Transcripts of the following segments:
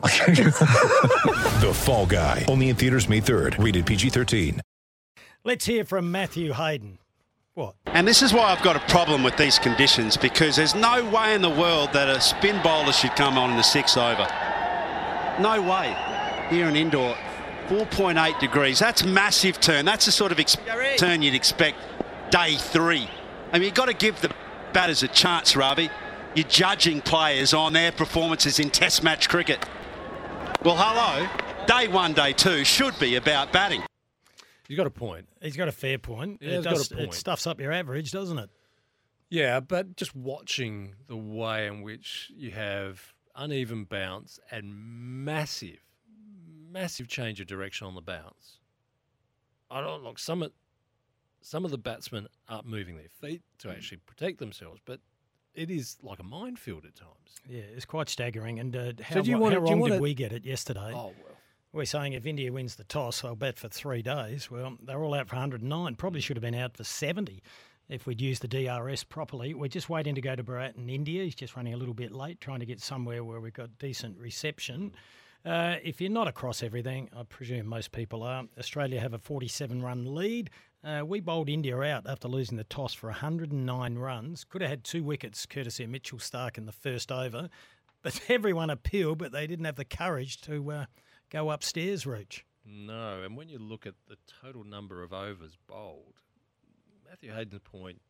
The Fall Guy. Only in theaters May 3rd. Rated PG-13. Let's hear from Matthew Hayden. What? And this is why I've got a problem with these conditions because there's no way in the world that a spin bowler should come on in the six over. No way. Here in Indore, 4.8 degrees. That's massive turn. That's the sort of ex- turn you'd expect day three. I mean, you've got to give the batters a chance, Ravi. You're judging players on their performances in Test match cricket. Well, hello. Day one, day two should be about batting. You got a point. He's got a fair point. Yeah, it, he's got a does- point. it stuffs up your average, doesn't it? Yeah, but just watching the way in which you have uneven bounce and massive, massive change of direction on the bounce. I don't look some of some of the batsmen aren't moving their feet to mm. actually protect themselves, but it is like a minefield at times. Yeah, it's quite staggering. And uh, how, do you wa- wanna- how wrong did we get it yesterday? Oh well. We're saying if India wins the toss, I'll bet for three days. Well, they're all out for 109. Probably should have been out for 70 if we'd used the DRS properly. We're just waiting to go to Bharat in India. He's just running a little bit late, trying to get somewhere where we've got decent reception. Uh, if you're not across everything, I presume most people are. Australia have a 47 run lead. Uh, we bowled India out after losing the toss for 109 runs. Could have had two wickets, courtesy of Mitchell Starc in the first over. But everyone appealed, but they didn't have the courage to uh, go upstairs, Rooch. No, and when you look at the total number of overs bowled, Matthew Hayden's point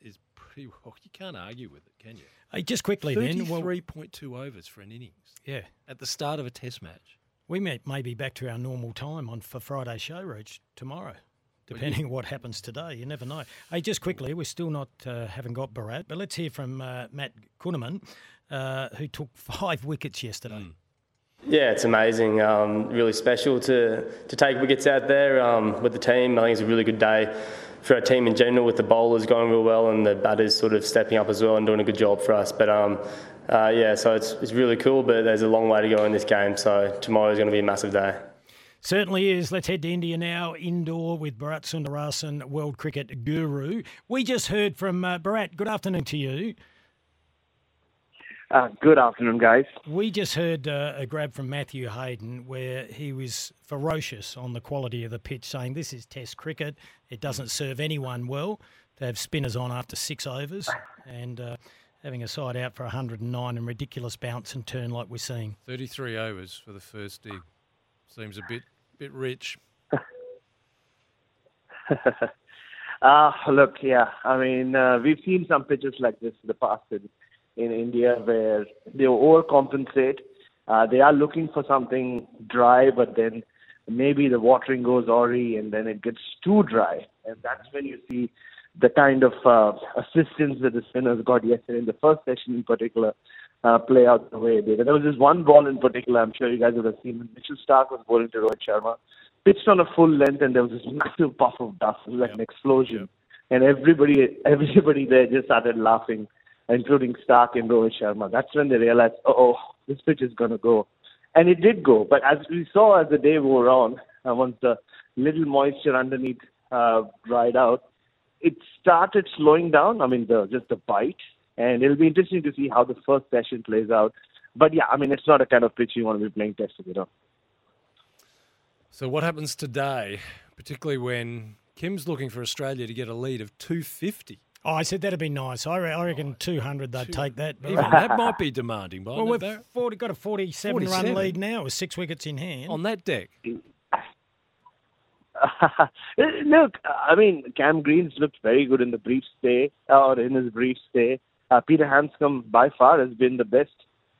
is pretty well. You can't argue with it, can you? Hey, just quickly then, well, Thirty-three point two overs for an innings yeah, at the start of a Test match. we may, may be back to our normal time on for Friday show, Rooch, tomorrow. Depending on what happens today, you never know. Hey, just quickly, we're still not uh, haven't got Bharat, but let's hear from uh, Matt Kuhnemann, uh, who took five wickets yesterday. Yeah, it's amazing. Um, really special to, to take wickets out there um, with the team. I think it's a really good day for our team in general, with the bowlers going real well and the batters sort of stepping up as well and doing a good job for us. But um, uh, yeah, so it's, it's really cool, but there's a long way to go in this game. So tomorrow is going to be a massive day. Certainly is. Let's head to India now, Indore with Bharat Sundaresan, world cricket guru. We just heard from uh, Bharat. Good afternoon to you. Uh, good afternoon, guys. We just heard uh, a grab from Matthew Hayden where he was ferocious on the quality of the pitch, saying this is Test cricket. It doesn't serve anyone well to have spinners on after six overs and uh, having a side out for 109 and ridiculous bounce and turn like we're seeing. Thirty-three overs for the first dig seems a bit bit rich. Uh, look, yeah, I mean, uh, we've seen some pitches like this in the past in, in India where they overcompensate. Uh, they are looking for something dry, but then maybe the watering goes awry and then it gets too dry. And that's when you see the kind of uh, assistance that the spinners got yesterday in the first session in particular uh, play out the way they did. There was this one ball in particular, I'm sure you guys would have seen, when Mitchell Starc was bowling to Rohit Sharma, pitched on a full length and there was this massive puff of dust. It was like an explosion. And everybody, everybody there just started laughing, including Starc and Rohit Sharma. That's when they realized, oh, this pitch is going to go. And it did go. But as we saw as the day wore on, uh, once the little moisture underneath uh, dried out, it started slowing down. I mean, the just the bite, and it'll be interesting to see how the first session plays out. But yeah, I mean, it's not a kind of pitch you want to be playing test with, you know. So what happens today, particularly when Kim's looking for Australia to get a lead of two fifty? Oh, I said that'd be nice. I, re- I reckon 200 they'd take that. Even that might be demanding, well, mightn't we've Bharat? 40, got a 47, 47? run lead now with six wickets in hand. on that deck. Look, I mean, Cam Green's looked very good in the brief stay, or in his brief stay. Uh, Peter Handscomb, by far, has been the best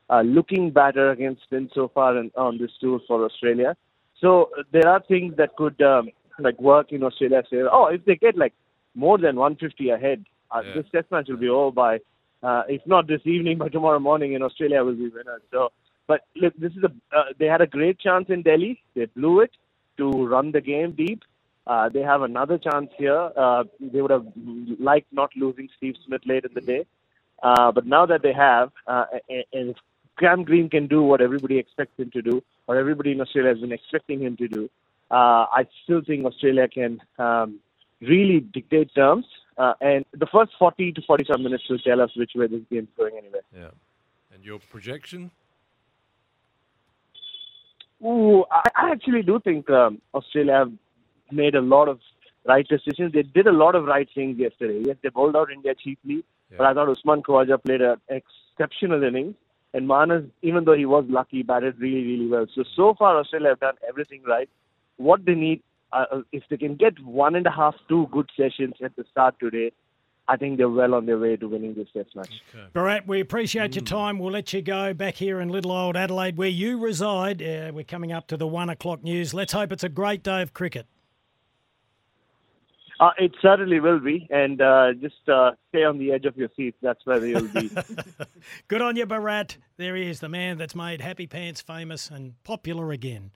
uh, looking batter against spin so far in, on this tour for Australia. So uh, there are things that could um, like work in Australia's favor. Oh, if they get like more than 150 ahead, uh, Yeah. this test match will be over by, uh, if not this evening, by tomorrow morning, and Australia will be winners. So, but look, this is a uh, they had a great chance in Delhi. They blew it to run the game deep. Uh, they have another chance here. Uh, they would have liked not losing Steve Smith late in the day. Uh, but now that they have, uh, and, if Cam Green can do what everybody expects him to do, or everybody in Australia has been expecting him to do, uh, I still think Australia can um, really dictate terms. Uh, and the first 40 to 45 minutes will tell us which way this game's going anyway. Yeah. And your projection? Ooh, I, I actually do think um, Australia have made a lot of right decisions. They did a lot of right things yesterday. Yes, they bowled out India cheaply, Yeah. but I thought Usman Khawaja played an exceptional innings. And Marnus, even though he was lucky, batted really, really well. So, so far, Australia have done everything right. What they need, uh, uh, if they can get one and a half, two good sessions at the start today, I think they're well on their way to winning this test match. Bharat, we appreciate your time. We'll let you go back here in little old Adelaide, where you reside. Uh, we're coming up to the one o'clock news. Let's hope it's a great day of cricket. Uh, it certainly will be. And uh, just uh, stay on the edge of your seat. That's where you'll be. Good on you, Bharat. There he is, the man that's made Happy Pants famous and popular again.